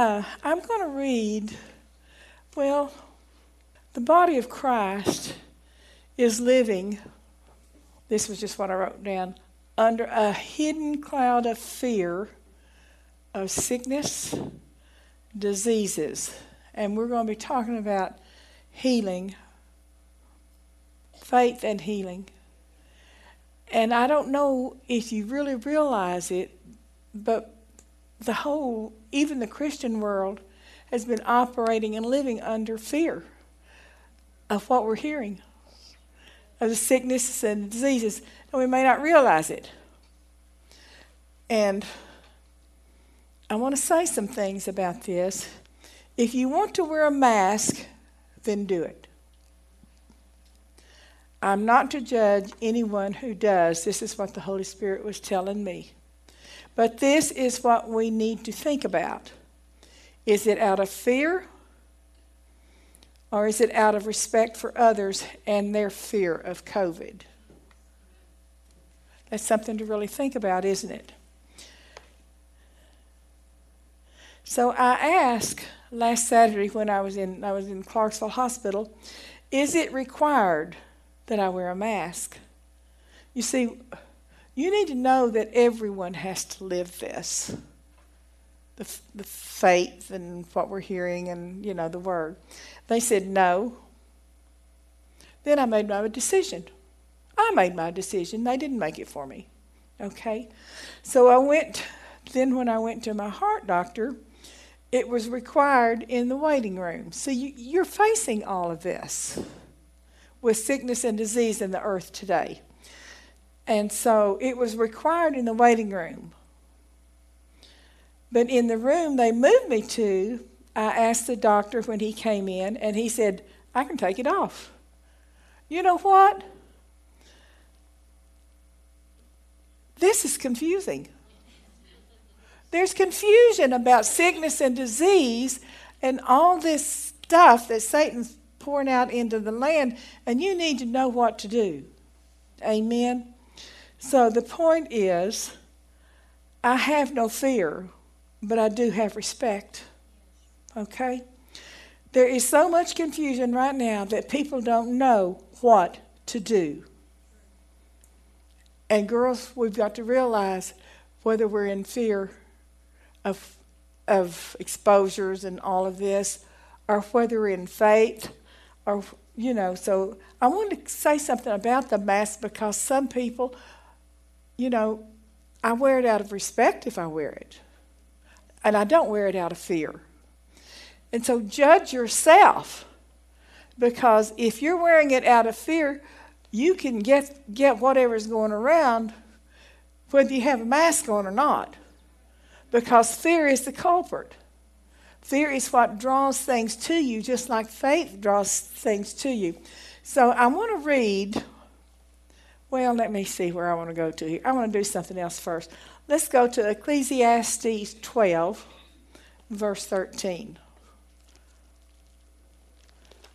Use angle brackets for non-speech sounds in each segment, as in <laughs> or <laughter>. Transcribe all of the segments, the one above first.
Uh, I'm going to read, well, the body of Christ is living, this was just what I wrote down, under a hidden cloud of fear of sickness, diseases. And we're going to be talking about healing, faith and healing. And I don't know if you really realize it, but the whole, even the Christian world, has been operating and living under fear of what we're hearing, of the sicknesses and the diseases, and we may not realize it. And I want to say some things about this. If you want to wear a mask, then do it. I'm not to judge anyone who does. This is what the Holy Spirit was telling me. But this is what we need to think about. Is it out of fear? Or is it out of respect for others and their fear of COVID? That's something to really think about, isn't it? So I asked last Saturday when I was in I was in Clarksville Hospital, is it required that I wear a mask? You see, you need to know that everyone has to live this. The, the faith and what we're hearing and you know the word. They said no. Then I made my decision. I made my decision. They didn't make it for me. Okay? So I went, then when I went to my heart doctor, it was required in the waiting room. So you, you're facing all of this with sickness and disease in the earth today. And so it was required in the waiting room. But in the room they moved me to, I asked the doctor when he came in, and he said, I can take it off. You know what? This is confusing. There's confusion about sickness and disease and all this stuff that Satan's pouring out into the land, and you need to know what to do. Amen. So the point is, I have no fear, but I do have respect. Okay? There is so much confusion right now that people don't know what to do. And girls, we've got to realize whether we're in fear of, of exposures and all of this, or whether in faith, or, you know, so I want to say something about the mask because some people, you know, I wear it out of respect if I wear it, and I don't wear it out of fear. And so judge yourself because if you're wearing it out of fear, you can get, get whatever's going around whether you have a mask on or not because fear is the culprit. Fear is what draws things to you, just like faith draws things to you. So I want to read. Well, let me see where I want to go to here. I want to do something else first. Let's go to Ecclesiastes 12, verse 13.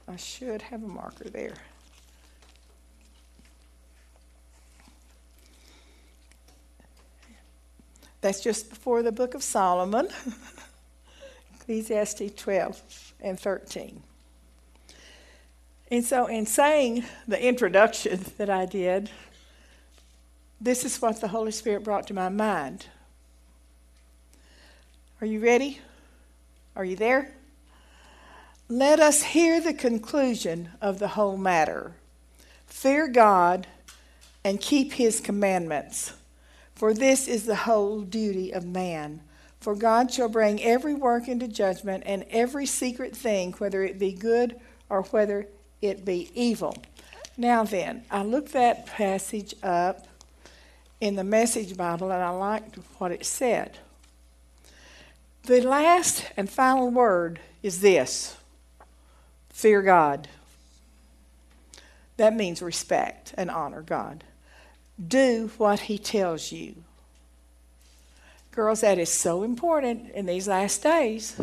I should have a marker there. That's just before the book of Solomon, <laughs> Ecclesiastes 12 and 13. And so, in saying the introduction <laughs> that I did, this is what the Holy Spirit brought to my mind. Are you ready? Are you there? Let us hear the conclusion of the whole matter. Fear God and keep his commandments for this is the whole duty of man. For God shall bring every work into judgment and every secret thing, whether it be good or whether it be evil. Now then, I looked that passage up in the Message Bible and I liked what it said. The last and final word is this fear God. That means respect and honor God do what he tells you. Girls, that is so important in these last days.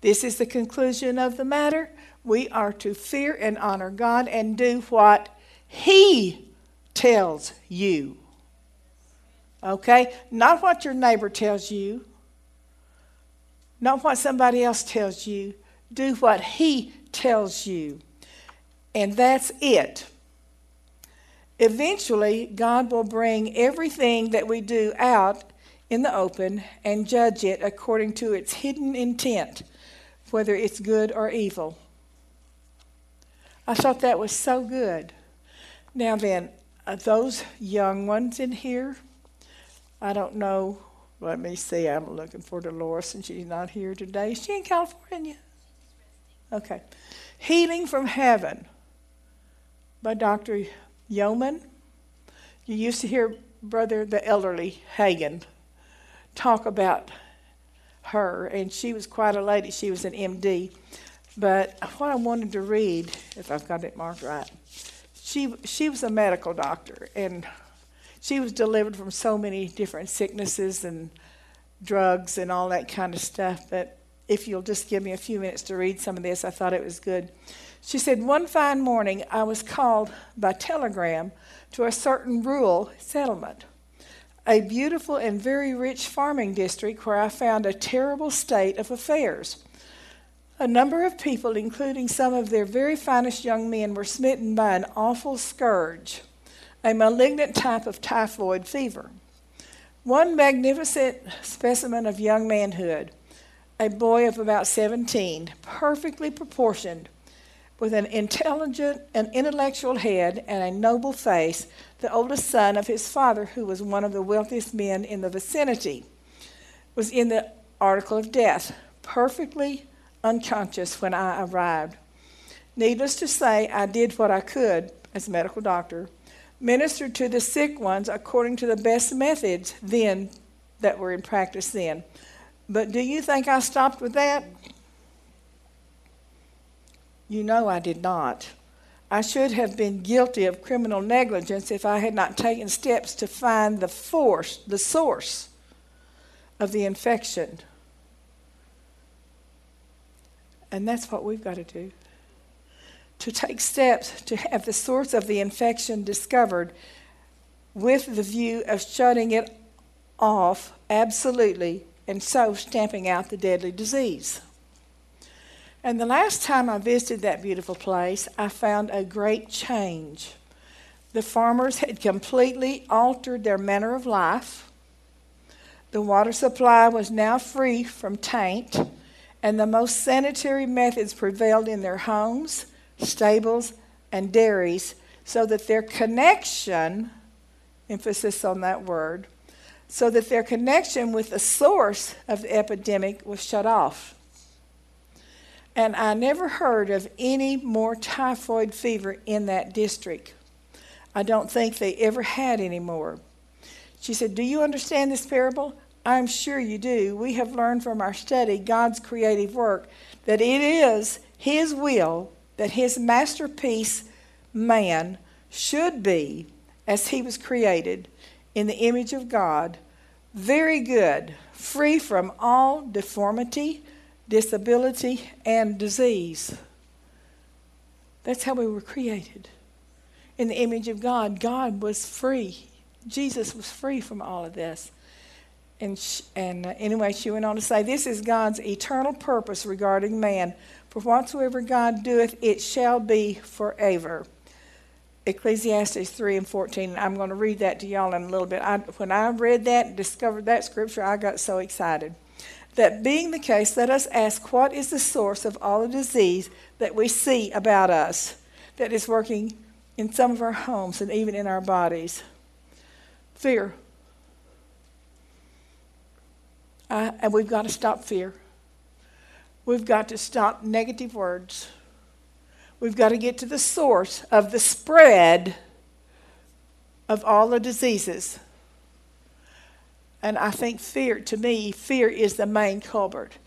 This is the conclusion of the matter. We are to fear and honor God and do what He tells you. Okay? Not what your neighbor tells you, not what somebody else tells you. Do what He tells you. And that's it. Eventually, God will bring everything that we do out in the open and judge it according to its hidden intent, whether it's good or evil. I thought that was so good. Now, then, uh, those young ones in here, I don't know. Let me see. I'm looking for Dolores, and she's not here today. Is she in California? Okay. Healing from Heaven by Dr. Yeoman. You used to hear Brother the elderly Hagin talk about her, and she was quite a lady. She was an MD. But what I wanted to read, if I've got it marked right, she she was a medical doctor, and she was delivered from so many different sicknesses and drugs and all that kind of stuff. But if you'll just give me a few minutes to read some of this, I thought it was good. She said, One fine morning I was called by telegram to a certain rural settlement, a beautiful and very rich farming district where I found a terrible state of affairs. A number of people, including some of their very finest young men, were smitten by an awful scourge, a malignant type of typhoid fever. One magnificent specimen of young manhood, a boy of about 17, perfectly proportioned, with an intelligent and intellectual head and a noble face, the oldest son of his father, who was one of the wealthiest men in the vicinity, was in the article of death, perfectly unconscious when I arrived. Needless to say, I did what I could as a medical doctor, ministered to the sick ones according to the best methods then that were in practice then. But do you think I stopped with that? You know I did not. I should have been guilty of criminal negligence if I had not taken steps to find the force, the source of the infection. And that's what we've got to do. To take steps to have the source of the infection discovered with the view of shutting it off absolutely and so stamping out the deadly disease. And the last time I visited that beautiful place, I found a great change. The farmers had completely altered their manner of life. The water supply was now free from taint, and the most sanitary methods prevailed in their homes, stables, and dairies, so that their connection, emphasis on that word, so that their connection with the source of the epidemic was shut off. And I never heard of any more typhoid fever in that district. I don't think they ever had any more. She said, Do you understand this parable? I'm sure you do. We have learned from our study God's creative work that it is His will that His masterpiece, man, should be as he was created in the image of God, very good, free from all deformity disability, and disease. That's how we were created. In the image of God, God was free. Jesus was free from all of this. And, sh- and uh, anyway, she went on to say, This is God's eternal purpose regarding man. For whatsoever God doeth, it shall be forever. Ecclesiastes 3 and 14. I'm going to read that to y'all in a little bit. I, when I read that and discovered that scripture, I got so excited. That being the case, let us ask what is the source of all the disease that we see about us that is working in some of our homes and even in our bodies? Fear. Uh, and we've got to stop fear. We've got to stop negative words. We've got to get to the source of the spread of all the diseases. And I think fear, to me, fear is the main culprit.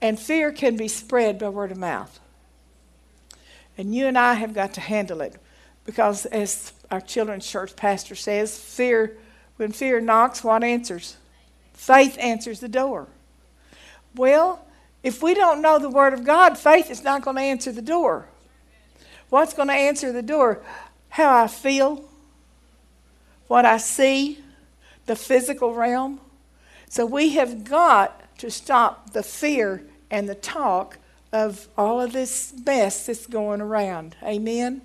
And fear can be spread by word of mouth. And you and I have got to handle it because, as our children's church pastor says, fear, when fear knocks, what answers? Faith answers the door. Well, if we don't know the Word of God, faith is not going to answer the door. What's going to answer the door? How I feel, what I see, the physical realm. So we have got to stop the fear and the talk of all of this mess that's going around. Amen?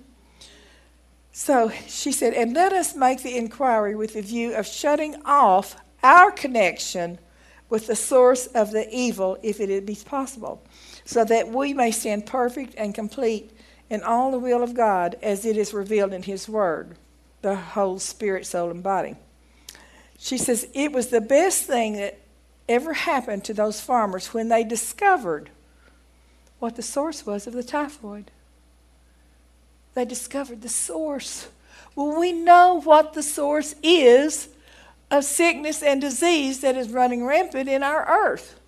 So she said, and let us make the inquiry with the view of shutting off our connection with the source of the evil, if it be possible, so that we may stand perfect and complete in all the will of God as it is revealed in His Word, the whole spirit, soul, and body. She says, It was the best thing that ever happened to those farmers when they discovered what the source was of the typhoid. They discovered the source. Well, we know what the source is of sickness and disease that is running rampant in our earth.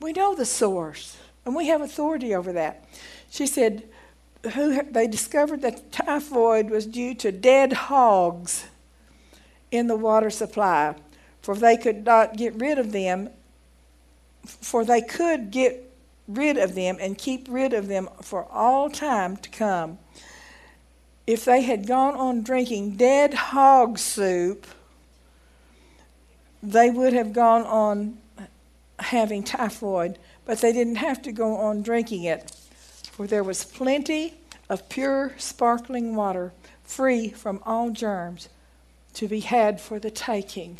We know the source, and we have authority over that. She said, who, they discovered that typhoid was due to dead hogs in the water supply, for they could not get rid of them, for they could get rid of them and keep rid of them for all time to come. If they had gone on drinking dead hog soup, they would have gone on having typhoid, but they didn't have to go on drinking it, for there was plenty of pure, sparkling water, free from all germs, to be had for the taking.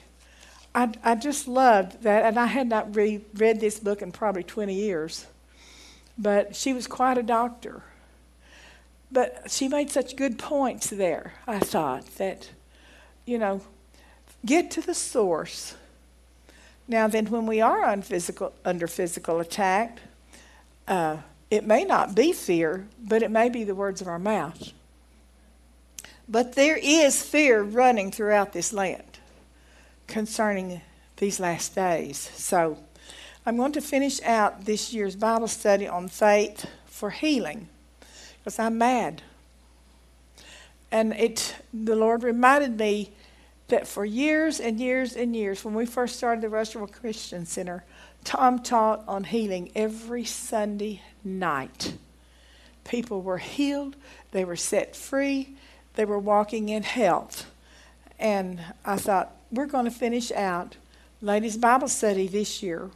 I, I just loved that, and I had not re- read this book in probably 20 years, but she was quite a doctor. But she made such good points there, I thought, that, you know, Get to the source. Now, then, when we are physical, under physical attack, uh, it may not be fear, but it may be the words of our mouth. But there is fear running throughout this land concerning these last days. So I'm going to finish out this year's Bible study on faith for healing because I'm mad. And it, the Lord reminded me that for years and years and years, when we first started the Russellville Christian Center, Tom taught on healing every Sunday night. People were healed, they were set free, they were walking in health. And I thought, we're going to finish out Ladies' Bible Study this year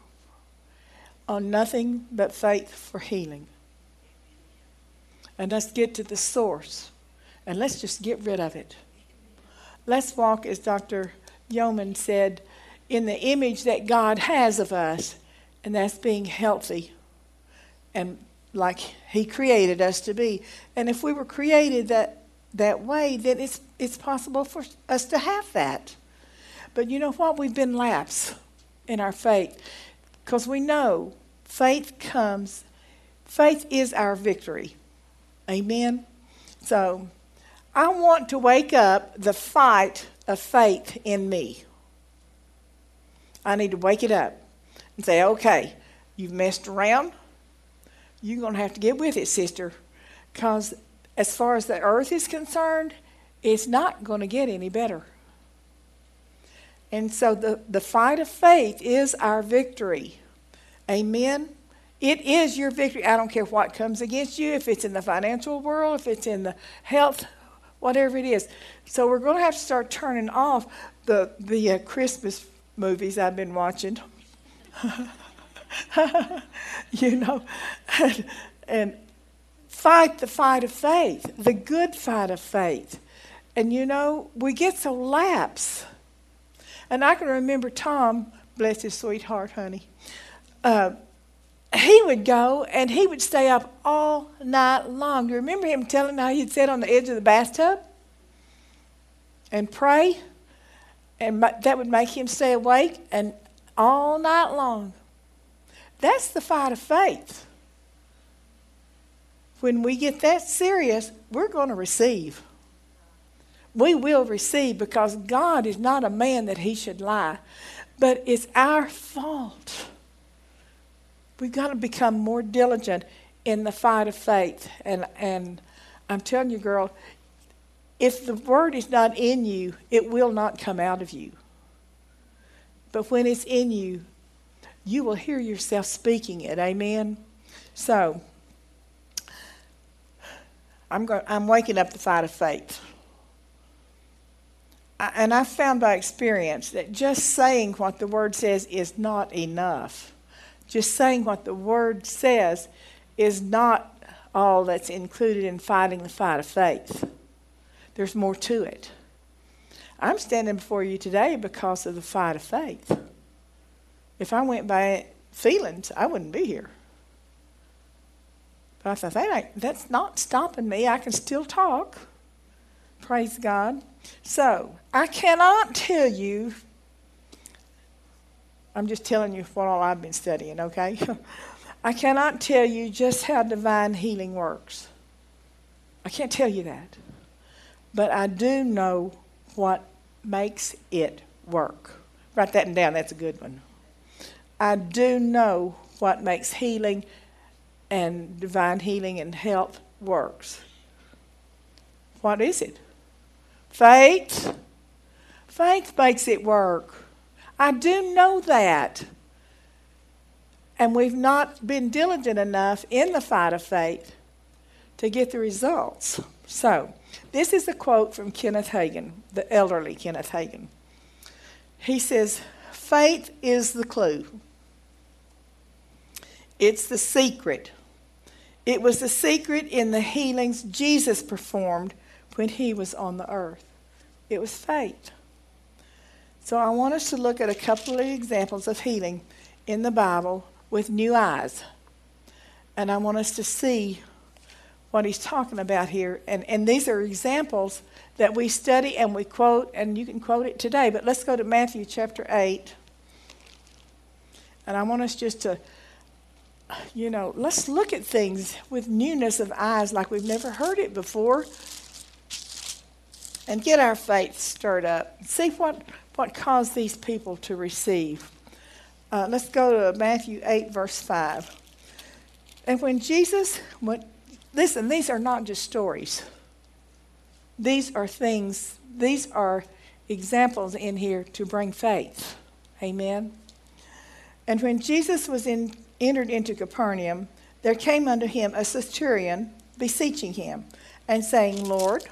on nothing but faith for healing. And let's get to the source and let's just get rid of it. Let's walk, as Dr. Yeoman said, in the image that God has of us, and that's being healthy and like He created us to be. And if we were created that, that way, then it's, it's possible for us to have that. But you know what? We've been lapsed in our faith because we know faith comes, faith is our victory. Amen? So I want to wake up the fight of faith in me. I need to wake it up and say, okay, you've messed around. You're going to have to get with it, sister. Because as far as the earth is concerned, it's not going to get any better. And so the, the fight of faith is our victory. Amen. It is your victory. I don't care what comes against you, if it's in the financial world, if it's in the health whatever it is. So we're going to have to start turning off the the uh, Christmas movies I've been watching. <laughs> you know, <laughs> and, and fight the fight of faith, the good fight of faith. And you know, we get so lax. And I can remember Tom, bless his sweetheart, honey. Uh, he would go and he would stay up all night long. You remember him telling how he'd sit on the edge of the bathtub and pray? And that would make him stay awake and all night long. That's the fight of faith. When we get that serious, we're going to receive. We will receive because God is not a man that he should lie, but it's our fault We've got to become more diligent in the fight of faith. And, and I'm telling you, girl, if the word is not in you, it will not come out of you. But when it's in you, you will hear yourself speaking it. Amen? So, I'm, going, I'm waking up the fight of faith. and I found by experience that just saying what the word says is not enough. Just saying what the word says is not all that's included in fighting the fight of faith. There's more to it. I'm standing before you today because of the fight of faith. If I went by feelings, I wouldn't be here. But I thought, that that's not stopping me. I can still talk. Praise God. So, I cannot tell you, I'm just telling you what all I've been studying, okay? <laughs> I cannot tell you just how divine healing works. I can't tell you that. But I do know what makes it work. Write that down, that's a good one. I do know what makes healing and divine healing and health works. What is it? Faith. Faith makes it work. I do know that. And we've not been diligent enough in the fight of faith to get the results. So, this is a quote from Kenneth Hagin, the elderly Kenneth Hagin. He says, Faith is the clue, it's the secret. It was the secret in the healings Jesus performed when he was on the earth. It was faith. So I want us to look at a couple of examples of healing in the Bible with new eyes. And I want us to see what he's talking about here. And, and these are examples that we study and we quote, and you can quote it today. But let's go to Matthew chapter 8. And I want us just to, you know, let's look at things with newness of eyes like we've never heard it before and get our faith stirred up. See what, what caused these people to receive. Uh, let's go to Matthew 8, verse 5. And when Jesus went, listen, these are not just stories. These are things, these are examples in here to bring faith. Amen. And when Jesus was in, entered into Capernaum, there came unto him a centurion beseeching him, and saying, Lord,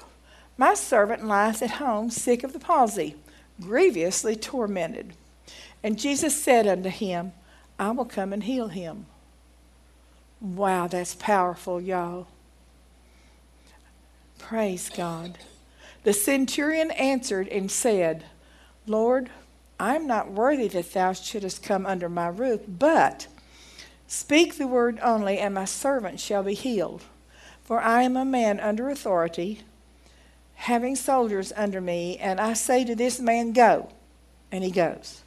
my servant lieth at home sick of the palsy, grievously tormented. And Jesus said unto him, I will come and heal him. Wow, that's powerful, y'all. Praise God. The centurion answered and said, Lord, I am not worthy that thou shouldest come under my roof, but speak the word only, and my servant shall be healed. For I am a man under authority, having soldiers under me, and I say to this man, Go, and he goes.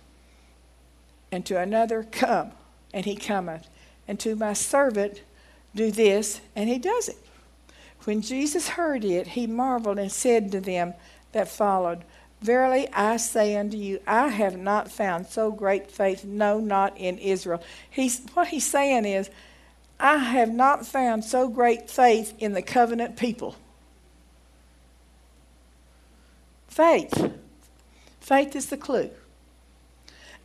And to another, Come, and he cometh. And to my servant, Do this, and he does it. When Jesus heard it, he marveled and said to them that followed, Verily I say unto you, I have not found so great faith, no, not in Israel. He's, what he's saying is, I have not found so great faith in the covenant people. Faith. Faith is the clue.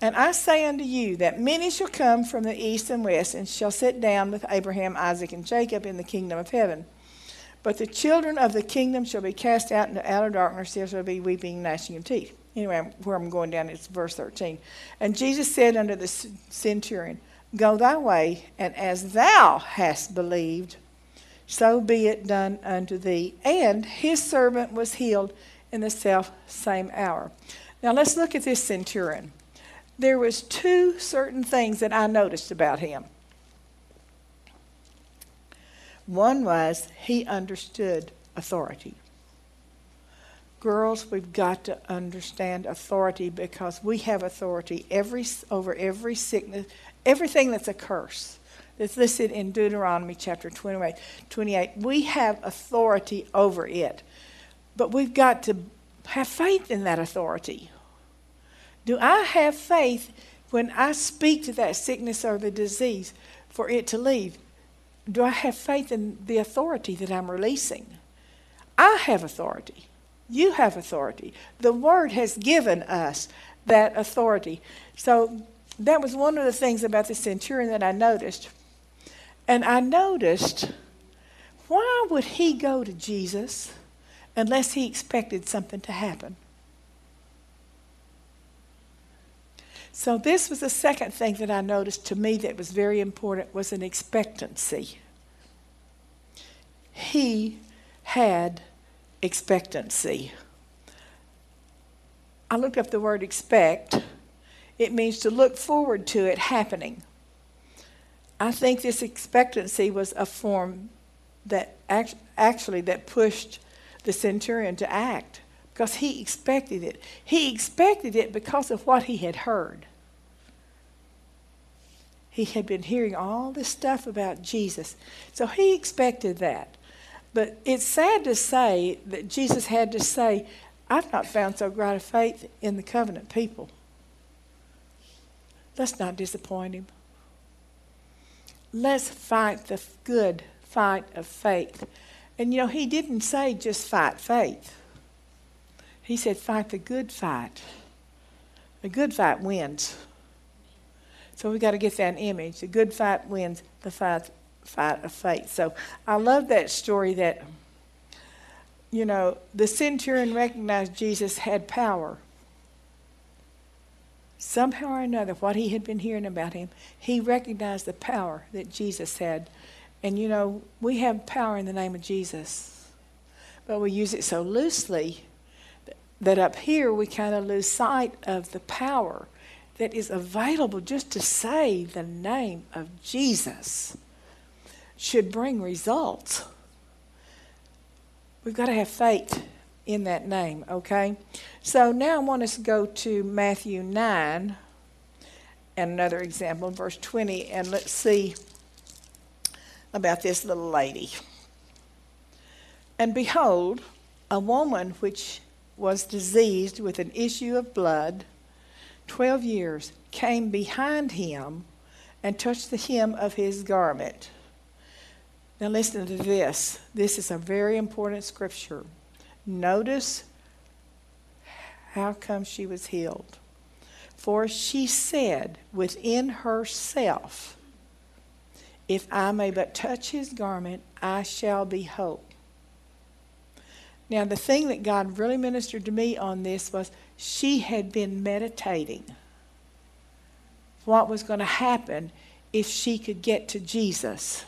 And I say unto you that many shall come from the east and west and shall sit down with Abraham, Isaac, and Jacob in the kingdom of heaven. But the children of the kingdom shall be cast out into outer darkness. There shall be weeping, gnashing of teeth. Anyway, where I'm going down, it's verse 13. And Jesus said unto the centurion, Go thy way, and as thou hast believed, so be it done unto thee. And his servant was healed in the self same hour. Now let's look at this centurion. There was two certain things that I noticed about him. One was he understood authority. Girls, we've got to understand authority because we have authority every, over every sickness, everything that's a curse. That's listed in Deuteronomy chapter 28, 28. We have authority over it. But we've got to have faith in that authority. Do I have faith when I speak to that sickness or the disease for it to leave? Do I have faith in the authority that I'm releasing? I have authority. You have authority. The Word has given us that authority. So that was one of the things about the centurion that I noticed. And I noticed why would he go to Jesus unless he expected something to happen? So this was the second thing that I noticed to me that was very important was an expectancy. He had expectancy. I looked up the word expect. It means to look forward to it happening. I think this expectancy was a form that act- actually that pushed the centurion to act because he expected it. He expected it because of what he had heard. He had been hearing all this stuff about Jesus. So he expected that. But it's sad to say that Jesus had to say, I've not found so great a faith in the covenant people. Let's not disappoint him. Let's fight the good fight of faith. And you know, he didn't say just fight faith. He said, fight the good fight. The good fight wins. So we've got to get that image. The good fight wins the fight, fight of faith. So I love that story that, you know, the centurion recognized Jesus had power. Somehow or another, what he had been hearing about him, he recognized the power that Jesus had. And, you know, we have power in the name of Jesus, but we use it so loosely that up here we kind of lose sight of the power that is available just to say the name of Jesus should bring results. We've got to have faith in that name, okay? So now I want us to go to Matthew 9 and another example, verse 20, and let's see about this little lady. And behold, a woman which was diseased with an issue of blood 12 years came behind him and touched the hem of his garment. Now, listen to this. This is a very important scripture. Notice how come she was healed. For she said within herself, If I may but touch his garment, I shall be whole. Now, the thing that God really ministered to me on this was she had been meditating what was going to happen if she could get to Jesus.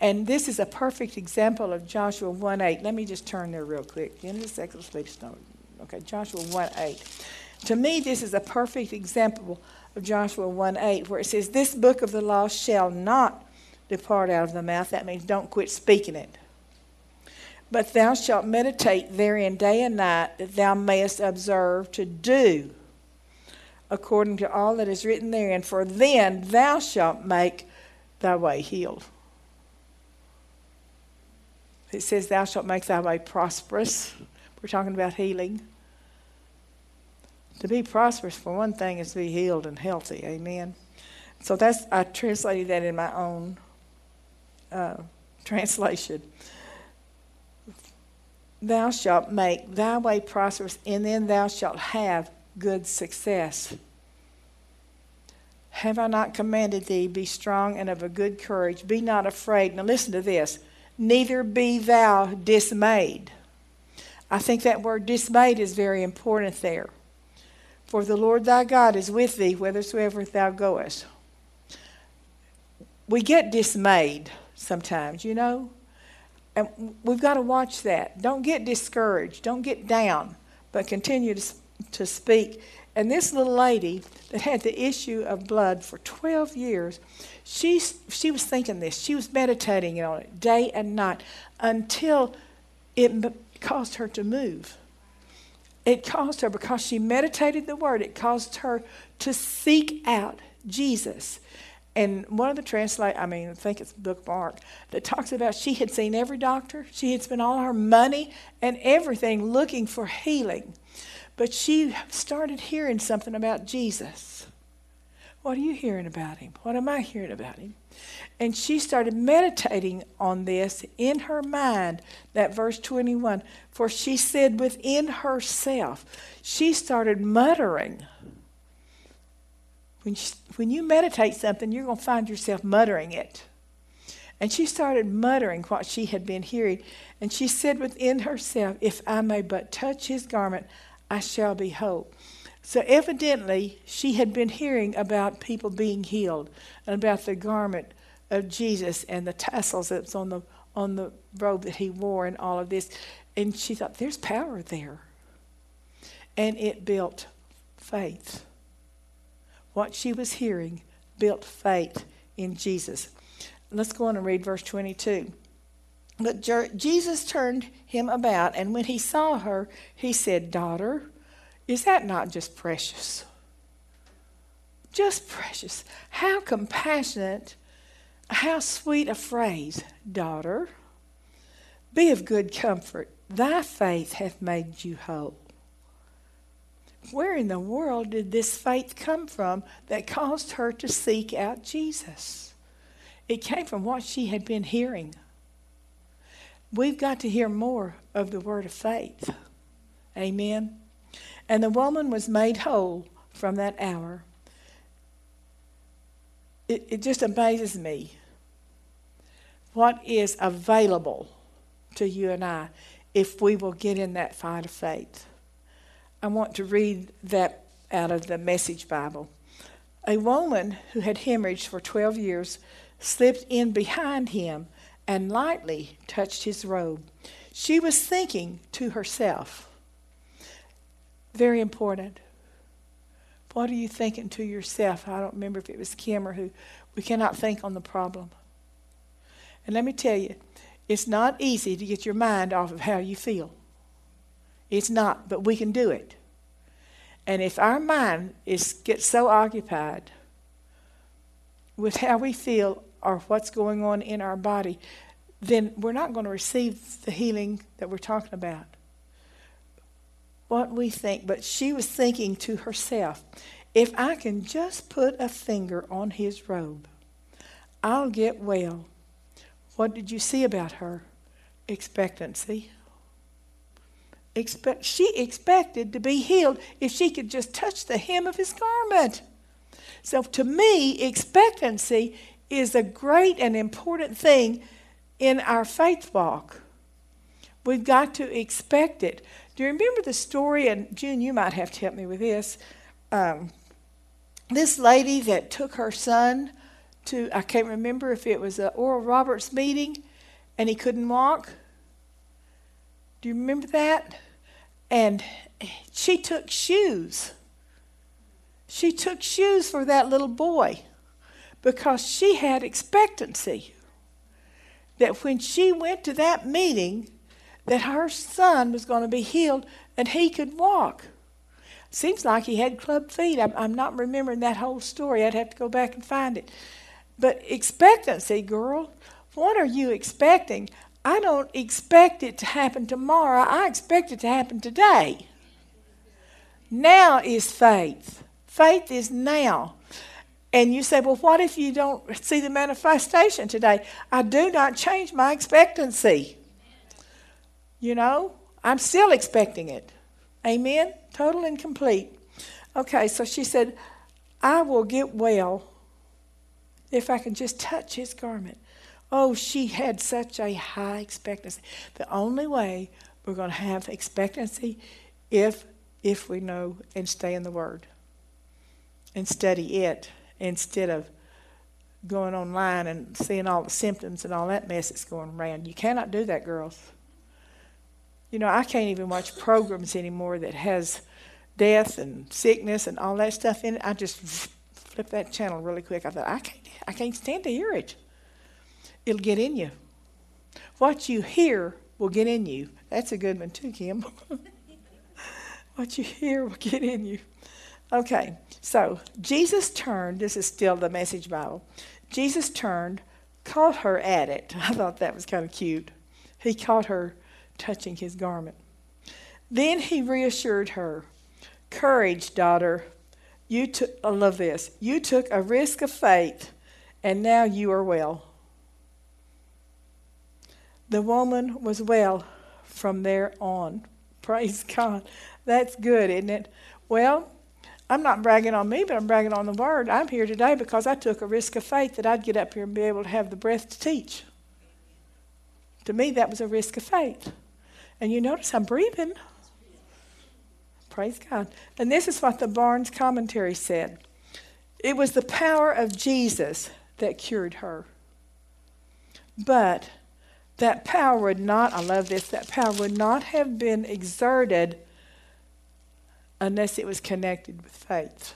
And this is a perfect example of Joshua 1 8. Let me just turn there real quick. Genesis, Exodus, Leviticus, Okay, Joshua 1 8. To me, this is a perfect example of Joshua 1 8, where it says, This book of the law shall not depart out of the mouth. That means don't quit speaking it. But thou shalt meditate therein day and night, that thou mayest observe to do according to all that is written therein, for then thou shalt make thy way healed. It says, Thou shalt make thy way prosperous. We're talking about healing. To be prosperous, for one thing, is to be healed and healthy. Amen. So that's I translated that in my own uh, <laughs> translation thou shalt make thy way prosperous, and then thou shalt have good success. Have I not commanded thee, be strong and of a good courage? Be not afraid. Now listen to this. Neither be thou dismayed. I think that word dismayed is very important there. For the Lord thy God is with thee whithersoever thou goest. We get dismayed sometimes, you know. And we've got to watch that. Don't get discouraged. Don't get down, but continue to, to speak. And this little lady that had the issue of blood for 12 years, she, she was thinking this. She was meditating on it day and night until it caused her to move. It caused her, because she meditated the word, it caused her to seek out Jesus. And one of the translate, I mean, I think it's book Mark, that talks about she had seen every doctor. She had spent all her money and everything looking for healing. But she started hearing something about Jesus. What are you hearing about him? What am I hearing about him? And she started meditating on this in her mind, that verse 21. For she said within herself, she started muttering when, she, when you meditate something, you're going to find yourself muttering it. And she started muttering what she had been hearing. And she said within herself, If I may but touch his garment, I shall be whole. So evidently, she had been hearing about people being healed and about the garment of Jesus and the tassels that's on the on the robe that he wore and all of this. And she thought, there's power there. And it built faith. What she was hearing built faith in Jesus. Let's go on and read verse 22. But Jesus turned him about, and when he saw her, he said, Daughter, is that not just precious? Just precious. How compassionate, how sweet a phrase, daughter. Be of good comfort. Thy faith hath made you whole. Where in the world did this faith come from that caused her to seek out Jesus? It came from what she had been hearing. We've got to hear more of the word of faith. Amen. And the woman was made whole from that hour. It, it just amazes me what is available to you and I if we will get in that fight of faith. I want to read that out of the Message Bible. A woman who had hemorrhaged for 12 years slipped in behind him and lightly touched his robe. She was thinking to herself, very important. What are you thinking to yourself? I don't remember if it was Kim or who. We cannot think on the problem. And let me tell you, it's not easy to get your mind off of how you feel. It's not, but we can do it. And if our mind is gets so occupied with how we feel or what's going on in our body, then we're not going to receive the healing that we're talking about what we think, but she was thinking to herself, if I can just put a finger on his robe, I'll get well. What did you see about her? Expectancy. Expect, she expected to be healed if she could just touch the hem of his garment. So, to me, expectancy is a great and important thing in our faith walk. We've got to expect it. Do you remember the story? And June, you might have to help me with this. Um, this lady that took her son to, I can't remember if it was an Oral Roberts meeting and he couldn't walk. Do you remember that? And she took shoes. She took shoes for that little boy because she had expectancy that when she went to that meeting, that her son was going to be healed and he could walk. Seems like he had club feet. I'm, I'm not remembering that whole story. I'd have to go back and find it. But expectancy, girl, what are you expecting? I don't expect it to happen tomorrow. I expect it to happen today. Now is faith. Faith is now. And you say, well, what if you don't see the manifestation today? I do not change my expectancy. You know, I'm still expecting it. Amen? Total and complete. Okay, so she said, I will get well if I can just touch his garment. Oh, she had such a high expectancy. The only way we're going to have expectancy if if we know and stay in the word and study it instead of going online and seeing all the symptoms and all that mess that's going around. You cannot do that, girls. You know, I can't even watch programs anymore that has death and sickness and all that stuff in it. I just flip that channel really quick. I thought I can't, I can't stand to hear it. It'll get in you. What you hear will get in you. That's a good one too, Kim. <laughs> what you hear will get in you. Okay, so Jesus turned. This is still the Message Bible. Jesus turned, caught her at it. <laughs> I thought that was kind of cute. He caught her touching his garment. Then he reassured her, Courage, daughter. You I love this. You took a risk of faith, and now you are well. The woman was well from there on. <laughs> Praise God. That's good, isn't it? Well, I'm not bragging on me, but I'm bragging on the word. I'm here today because I took a risk of faith that I'd get up here and be able to have the breath to teach. To me, that was a risk of faith. And you notice I'm breathing. Praise God. And this is what the Barnes commentary said it was the power of Jesus that cured her. But that power would not, I love this, that power would not have been exerted unless it was connected with faith.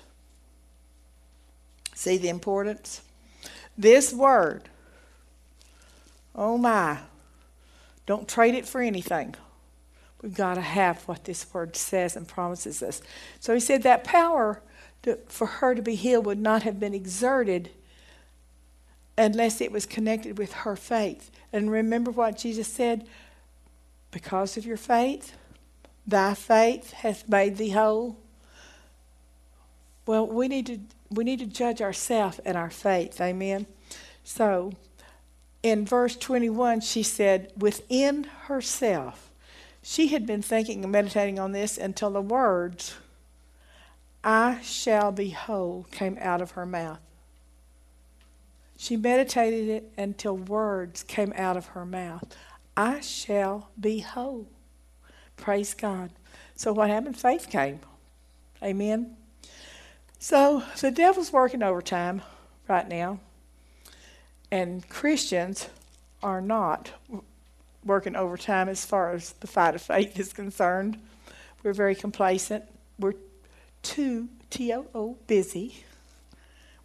See the importance? This word, oh my, don't trade it for anything. We've got to have what this word says and promises us. So he said that power to, for her to be healed would not have been exerted unless it was connected with her faith. And remember what Jesus said? Because of your faith, thy faith hath made thee whole. Well, we need to we need to judge ourselves and our faith. Amen. So, in verse 21, she said, within herself, she had been thinking and meditating on this until the words, I shall be whole, came out of her mouth. She meditated it until words came out of her mouth. I shall be whole. Praise God. So what happened? Faith came. Amen. So the devil's working overtime right now, and Christians are not working overtime as far as the fight of faith is concerned. We're very complacent. We're too T O O busy,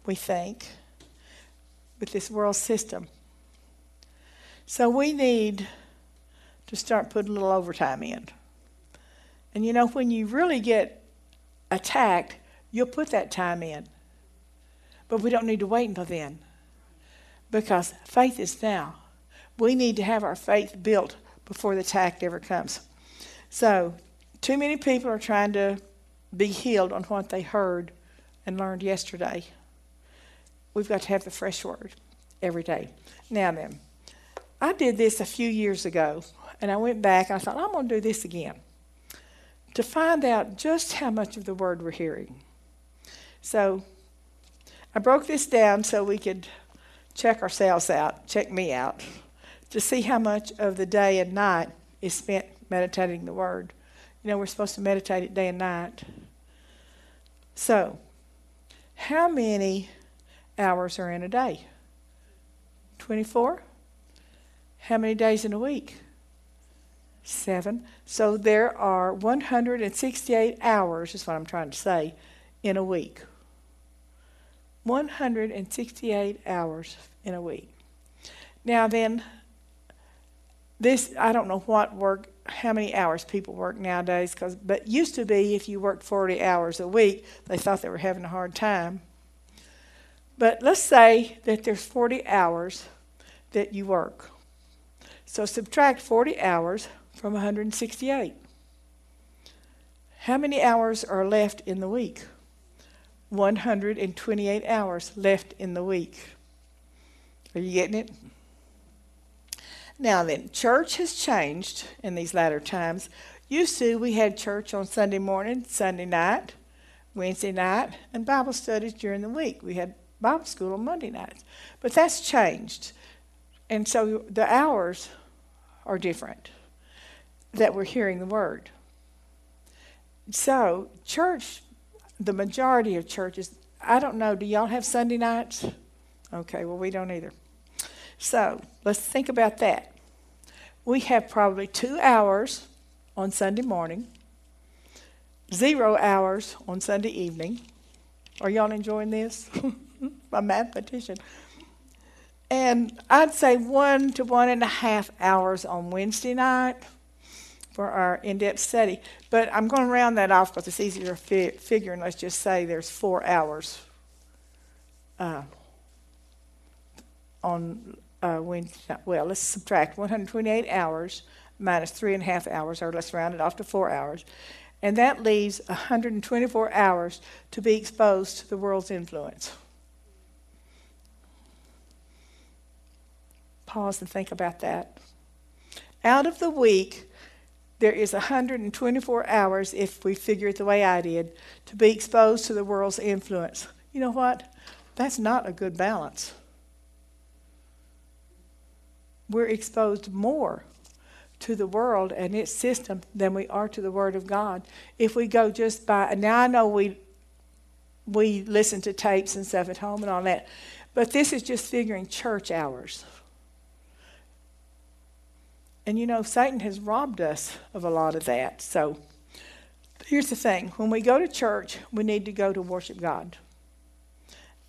we think with this world system. So we need to start putting a little overtime in. And you know, when you really get attacked, you'll put that time in. But we don't need to wait until then because faith is now. We need to have our faith built before the attack ever comes. So, too many people are trying to be healed on what they heard and learned yesterday. We've got to have the fresh word every day. Now then, I did this a few years ago, and I went back and I thought, I'm going to do this again to find out just how much of the word we're hearing. So I broke this down so we could check ourselves out, check me out, to see how much of the day and night is spent meditating the word. You know, we're supposed to meditate it day and night. So, how many hours are in a day? 24? How many days in a week? Seven. So there are 168 hours, is what I'm trying to say, in a week. 168 hours in a week. Now then, this, I don't know what work, how many hours people work nowadays, cause, but used to be if you worked 40 hours a week, they thought they were having a hard time. But let's say that there's 40 hours that you work. So subtract 40 hours from 168. How many hours are left in the week? 128 hours left in the week. Are you getting it? Now then, church has changed in these latter times. Used to, we had church on Sunday morning, Sunday night, Wednesday night, and Bible studies during the week. We had Bible school on Monday nights. But that's changed. And so the hours are different that we're hearing the word. So, church, the majority of churches, I don't know, do y'all have Sunday nights? Okay, well, we don't either. So, let's think about that. We have probably two hours on Sunday morning, zero hours on Sunday evening. Are y'all enjoying this? <laughs> a mathematician. And I'd say one to one and a half hours on Wednesday night for our in depth study. But I'm going to round that off because it's easier to fi- figure, and let's just say there's four hours uh, on uh, Wednesday. Well, let's subtract 128 hours minus three and a half hours, or let's round it off to four hours. And that leaves 124 hours to be exposed to the world's influence. Pause and think about that. Out of the week, there is 124 hours, if we figure it the way I did, to be exposed to the world's influence. You know what? That's not a good balance. We're exposed more to the world and its system than we are to the Word of God. If we go just by, now I know we we listen to tapes and stuff at home and all that, but this is just figuring church hours. And you know, Satan has robbed us of a lot of that. So here's the thing when we go to church, we need to go to worship God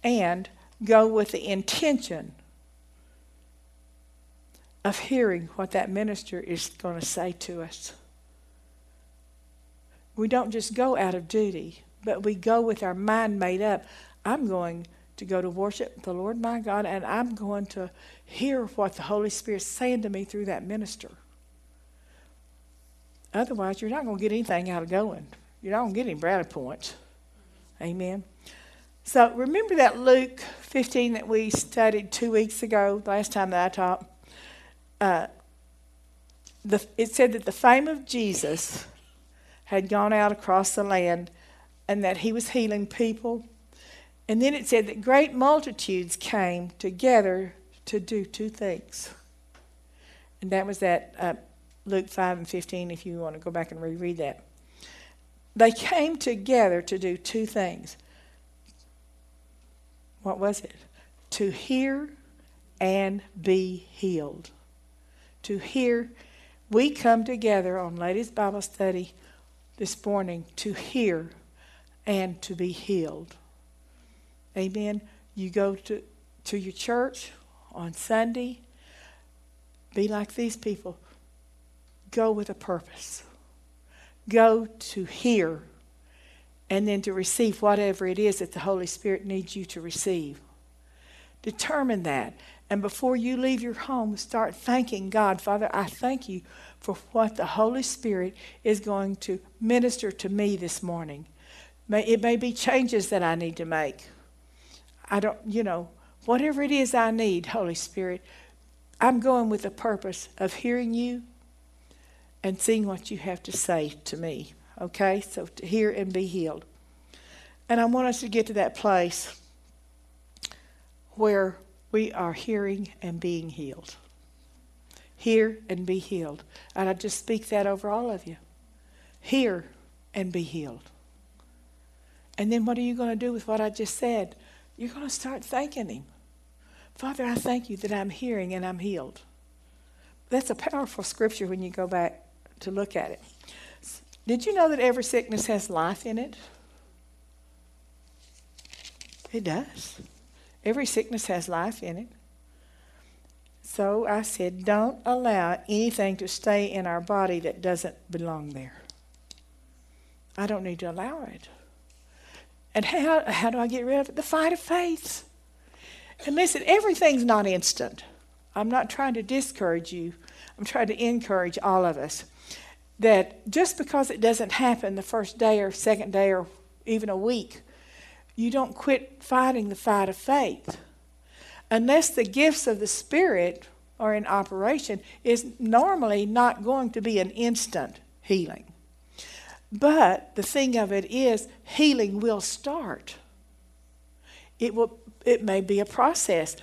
and go with the intention of hearing what that minister is going to say to us. We don't just go out of duty, but we go with our mind made up. I'm going to go to worship the Lord my God, and I'm going to hear what the Holy Spirit's saying to me through that minister. Otherwise, you're not going to get anything out of going. You're not going to get any brownie points. Amen. So remember that Luke 15 that we studied two weeks ago, last time that I taught? Uh, the, it said that the fame of Jesus had gone out across the land and that he was healing people. And then it said that great multitudes came together to do two things. And that was that uh, Luke 5 and 15, if you want to go back and reread that. They came together to do two things. What was it? To hear and be healed. To hear. We come together on Ladies Bible Study this morning to hear and to be healed. Amen. You go to, to your church on Sunday, be like these people. Go with a purpose. Go to hear and then to receive whatever it is that the Holy Spirit needs you to receive. Determine that. And before you leave your home, start thanking God. Father, I thank you for what the Holy Spirit is going to minister to me this morning. It may be changes that I need to make. I don't, you know, whatever it is I need, Holy Spirit, I'm going with the purpose of hearing you and seeing what you have to say to me. Okay? So to hear and be healed. And I want us to get to that place where we are hearing and being healed. Hear and be healed. And I just speak that over all of you. Hear and be healed. And then what are you going to do with what I just said? You're going to start thanking Him. Father, I thank you that I'm hearing and I'm healed. That's a powerful scripture when you go back to look at it. Did you know that every sickness has life in it? It does. Every sickness has life in it. So I said, don't allow anything to stay in our body that doesn't belong there. I don't need to allow it. And how, how do I get rid of it? The fight of faith. And listen, everything's not instant. I'm not trying to discourage you, I'm trying to encourage all of us that just because it doesn't happen the first day or second day or even a week you don't quit fighting the fight of faith. Unless the gifts of the Spirit are in operation, is normally not going to be an instant healing. But the thing of it is, healing will start. It will. It may be a process,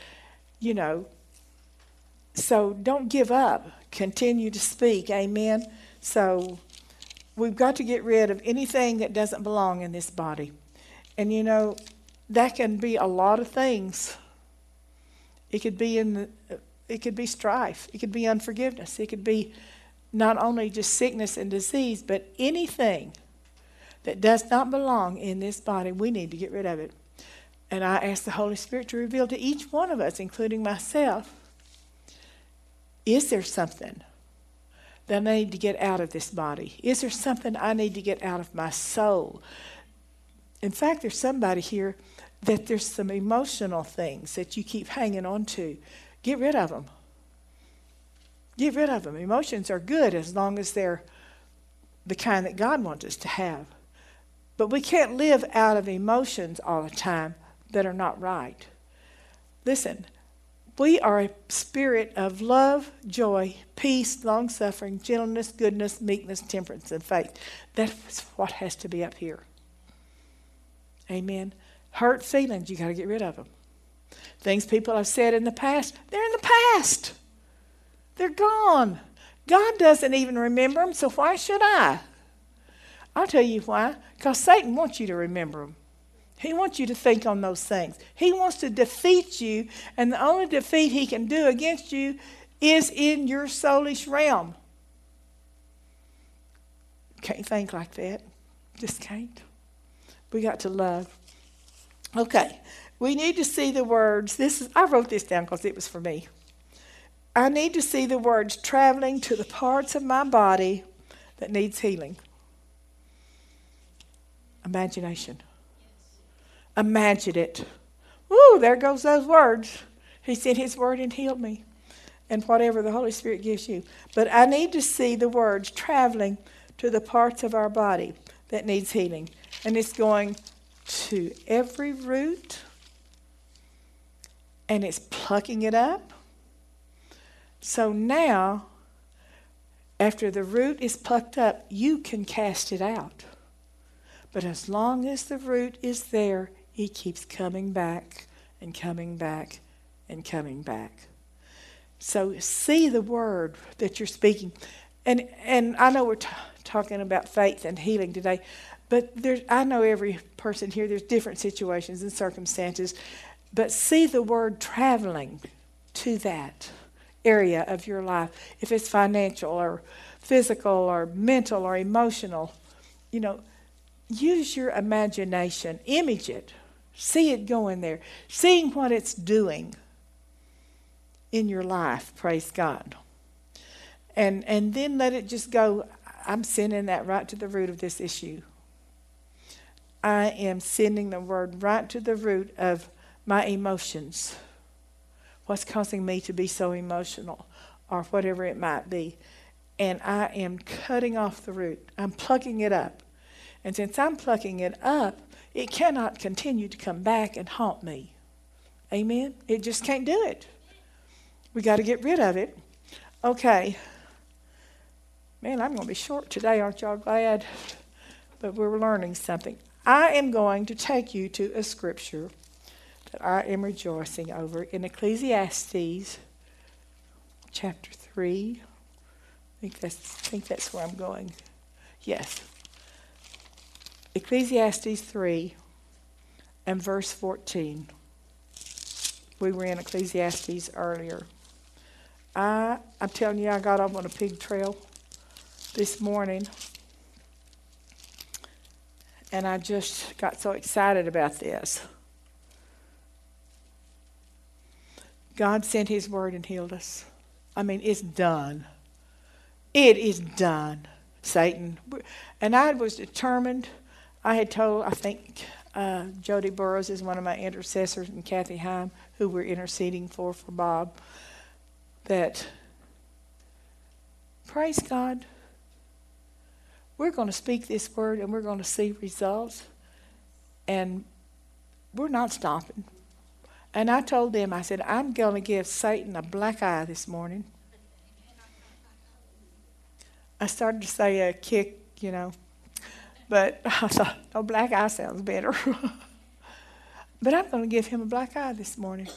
you know. So don't give up. Continue to speak. Amen. So we've got to get rid of anything that doesn't belong in this body. And you know, that can be a lot of things. It could be in the, it could be strife, it could be unforgiveness, it could be not only just sickness and disease, but anything that does not belong in this body, we need to get rid of it. And I ask the Holy Spirit to reveal to each one of us, including myself, is there something that I need to get out of this body? Is there something I need to get out of my soul? In fact, there's somebody here that there's some emotional things that you keep hanging on to. Get rid of them. Get rid of them. Emotions are good as long as they're the kind that God wants us to have. But we can't live out of emotions all the time that are not right. Listen, we are a spirit of love, joy, peace, long suffering, gentleness, goodness, meekness, temperance, and faith. That's what has to be up here. Amen. Hurt feelings, you got to get rid of them. Things people have said in the past, they're in the past. They're gone. God doesn't even remember them, so why should I? I'll tell you why. Because Satan wants you to remember them. He wants you to think on those things. He wants to defeat you, and the only defeat he can do against you is in your soulish realm. Can't think like that. Just can't. We got to love. Okay. We need to see the words. This is I wrote this down because it was for me. I need to see the words traveling to the parts of my body that needs healing. Imagination. Imagine it. Woo, there goes those words. He sent his word and healed me. And whatever the Holy Spirit gives you. But I need to see the words traveling to the parts of our body that needs healing. And it's going to every root and it's plucking it up. So now, after the root is plucked up, you can cast it out. But as long as the root is there, it keeps coming back and coming back and coming back. So see the word that you're speaking. And, and I know we're t- talking about faith and healing today, but there's, I know every person here, there's different situations and circumstances, but see the word traveling to that area of your life. If it's financial or physical or mental or emotional, you know, use your imagination, image it, see it going there, seeing what it's doing in your life, praise God. And and then let it just go, I'm sending that right to the root of this issue. I am sending the word right to the root of my emotions. What's causing me to be so emotional or whatever it might be. And I am cutting off the root. I'm plucking it up. And since I'm plucking it up, it cannot continue to come back and haunt me. Amen? It just can't do it. We got to get rid of it. Okay. Man, I'm going to be short today, aren't y'all glad? But we're learning something. I am going to take you to a scripture that I am rejoicing over in Ecclesiastes chapter 3. I think that's, I think that's where I'm going. Yes. Ecclesiastes 3 and verse 14. We were in Ecclesiastes earlier. I, I'm telling you, I got off on a pig trail this morning. And I just got so excited about this. God sent His word and healed us. I mean, it's done. It is done, Satan. And I was determined I had told, I think uh, Jody Burrows is one of my intercessors, and Kathy Heim, who we're interceding for for Bob, that praise God, we're going to speak this word and we're going to see results, and we're not stopping. And I told them, I said, I'm going to give Satan a black eye this morning. I started to say a kick, you know. But <laughs> I thought, oh, black eye sounds better. <laughs> but I'm going to give him a black eye this morning.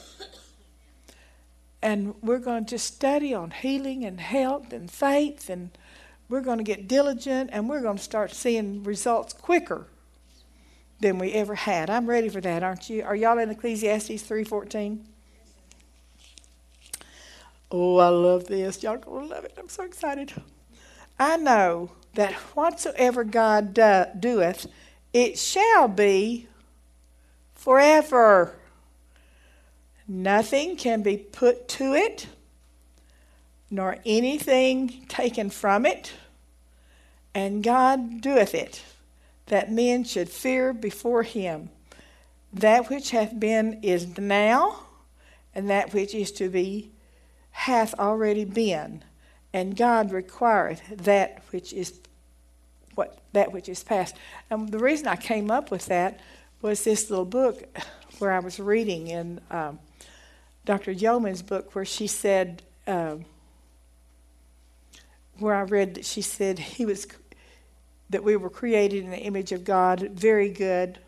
And we're going to study on healing and health and faith, and we're going to get diligent, and we're going to start seeing results quicker than we ever had. I'm ready for that, aren't you? Are y'all in Ecclesiastes 3:14? Oh, I love this. Y'all gonna love it. I'm so excited. I know that whatsoever God do, doeth, it shall be forever. Nothing can be put to it, nor anything taken from it, and God doeth it, that men should fear before him. That which hath been is now, and that which is to be hath already been and God requireth that which is what that which is past. And the reason I came up with that was this little book where I was reading in um, Dr. Yeomans' book, where she said, um, where I read that she said he was that we were created in the image of God, very good,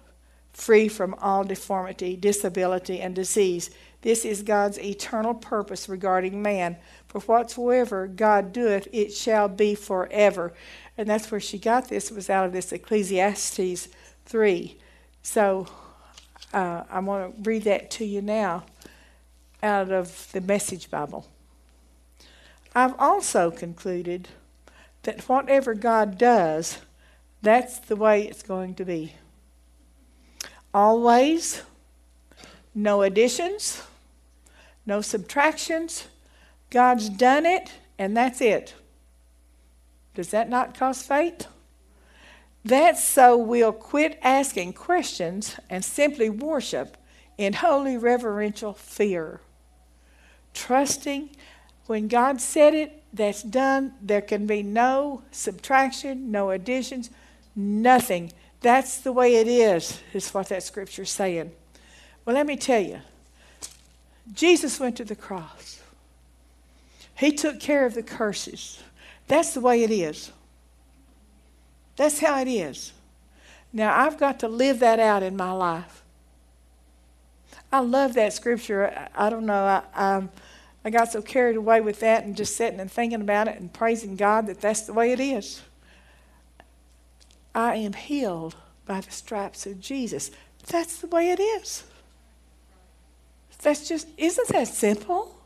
free from all deformity, disability, and disease. This is God's eternal purpose regarding man. For whatsoever God doeth, it shall be forever. And that's where she got this, was out of this Ecclesiastes 3. So uh, I want to read that to you now out of the Message Bible. I've also concluded that whatever God does, that's the way it's going to be. Always, no additions, no subtractions. God's done it, and that's it. Does that not cause faith? That's so we'll quit asking questions and simply worship in holy reverential fear. Trusting when God said it, that's done. There can be no subtraction, no additions, nothing. That's the way it is, is what that scripture's saying. Well, let me tell you Jesus went to the cross, He took care of the curses. That's the way it is. That's how it is. Now, I've got to live that out in my life. I love that scripture. I, I don't know. I, I, I got so carried away with that and just sitting and thinking about it and praising God that that's the way it is. I am healed by the stripes of Jesus. That's the way it is. That's just, isn't that simple?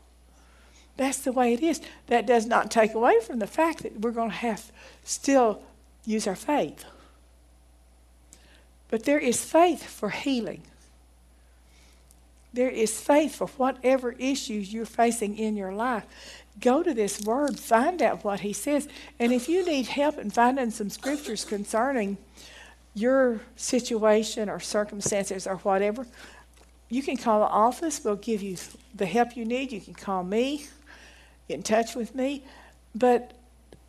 That's the way it is. That does not take away from the fact that we're going to have still use our faith. But there is faith for healing. There is faith for whatever issues you're facing in your life. Go to this word, find out what he says. And if you need help in finding some scriptures concerning your situation or circumstances or whatever, you can call the office. We'll give you the help you need. You can call me, get in touch with me. But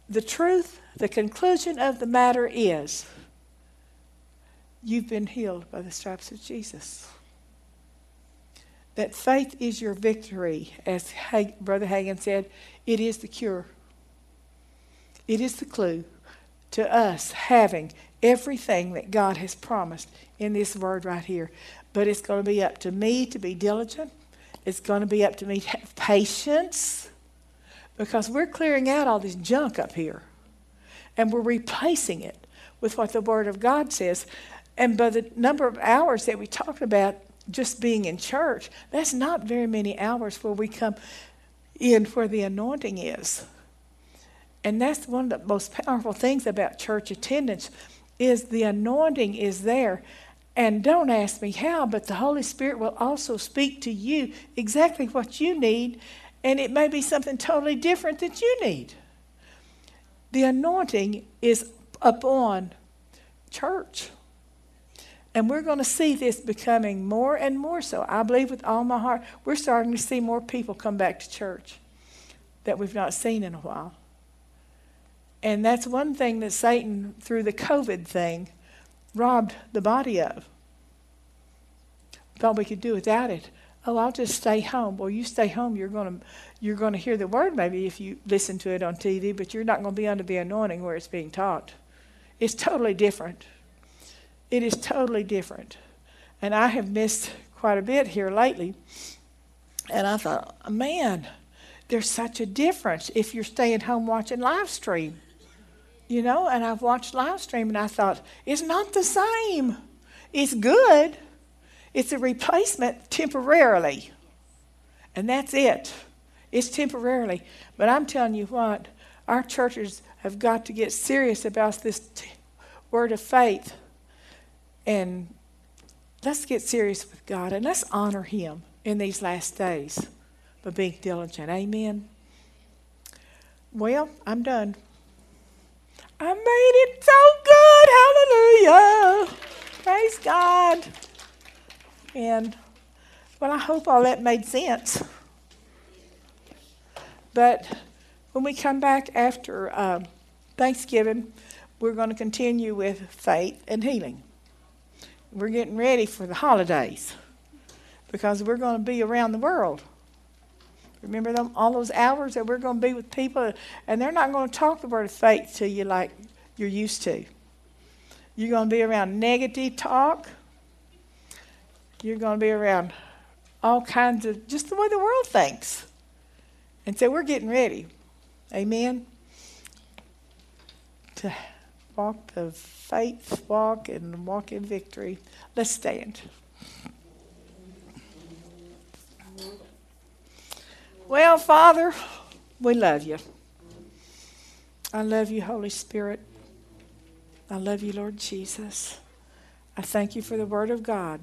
the truth, the conclusion of the matter is you've been healed by the stripes of Jesus that faith is your victory. As Brother Hagin said, it is the cure. It is the clue to us having everything that God has promised in this word right here. But it's going to be up to me to be diligent. It's going to be up to me to have patience because we're clearing out all this junk up here and we're replacing it with what the Word of God says. And by the number of hours that we talked about, just being in church, that's not very many hours where we come in where the anointing is. And that's one of the most powerful things about church attendance is the anointing is there. And don't ask me how, but the Holy Spirit will also speak to you exactly what you need, and it may be something totally different that you need. The anointing is upon church. And we're going to see this becoming more and more so. I believe with all my heart, we're starting to see more people come back to church that we've not seen in a while. And that's one thing that Satan, through the COVID thing, robbed the body of. Thought we could do without it. Oh, I'll just stay home. Well, you stay home, you're going to you're going to hear the word maybe if you listen to it on TV, but you're not going to be under the anointing where it's being taught. It's totally different. It is totally different. And I have missed quite a bit here lately. And I thought, man, there's such a difference if you're staying home watching live stream. You know, and I've watched live stream and I thought, it's not the same. It's good. It's a replacement temporarily. And that's it. It's temporarily. But I'm telling you what, our churches have got to get serious about this t- word of faith and let's get serious with God and let's honor Him in these last days by being diligent. Amen. Well, I'm done. I made it so good. Hallelujah. Praise God. And, well, I hope all that made sense. But when we come back after um, Thanksgiving, we're going to continue with faith and healing we're getting ready for the holidays because we're going to be around the world. Remember them all those hours that we're going to be with people, and they're not going to talk the word of faith to you like you're used to. You're going to be around negative talk. You're going to be around all kinds of just the way the world thinks. And so we're getting ready. Amen. To walk the faith walk and walk in victory. Let's stand. Well, Father, we love you. I love you, Holy Spirit. I love you, Lord Jesus. I thank you for the Word of God.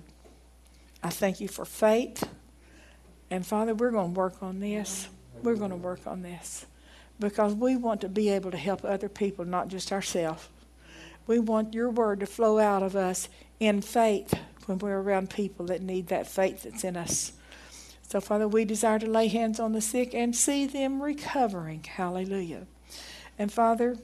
I thank you for faith. And Father, we're going to work on this. We're going to work on this because we want to be able to help other people, not just ourselves. We want your word to flow out of us in faith when we're around people that need that faith that's in us. So, Father, we desire to lay hands on the sick and see them recovering. Hallelujah. And, Father,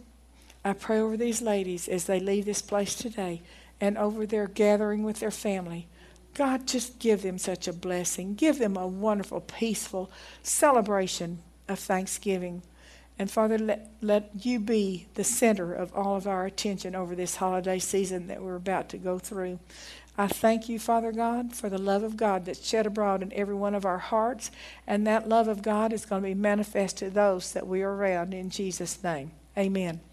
I pray over these ladies as they leave this place today and over their gathering with their family. God, just give them such a blessing. Give them a wonderful, peaceful celebration of Thanksgiving. And Father, let, let you be the center of all of our attention over this holiday season that we're about to go through. I thank you, Father God, for the love of God that's shed abroad in every one of our hearts. And that love of God is going to be manifest to those that we are around in Jesus' name. Amen.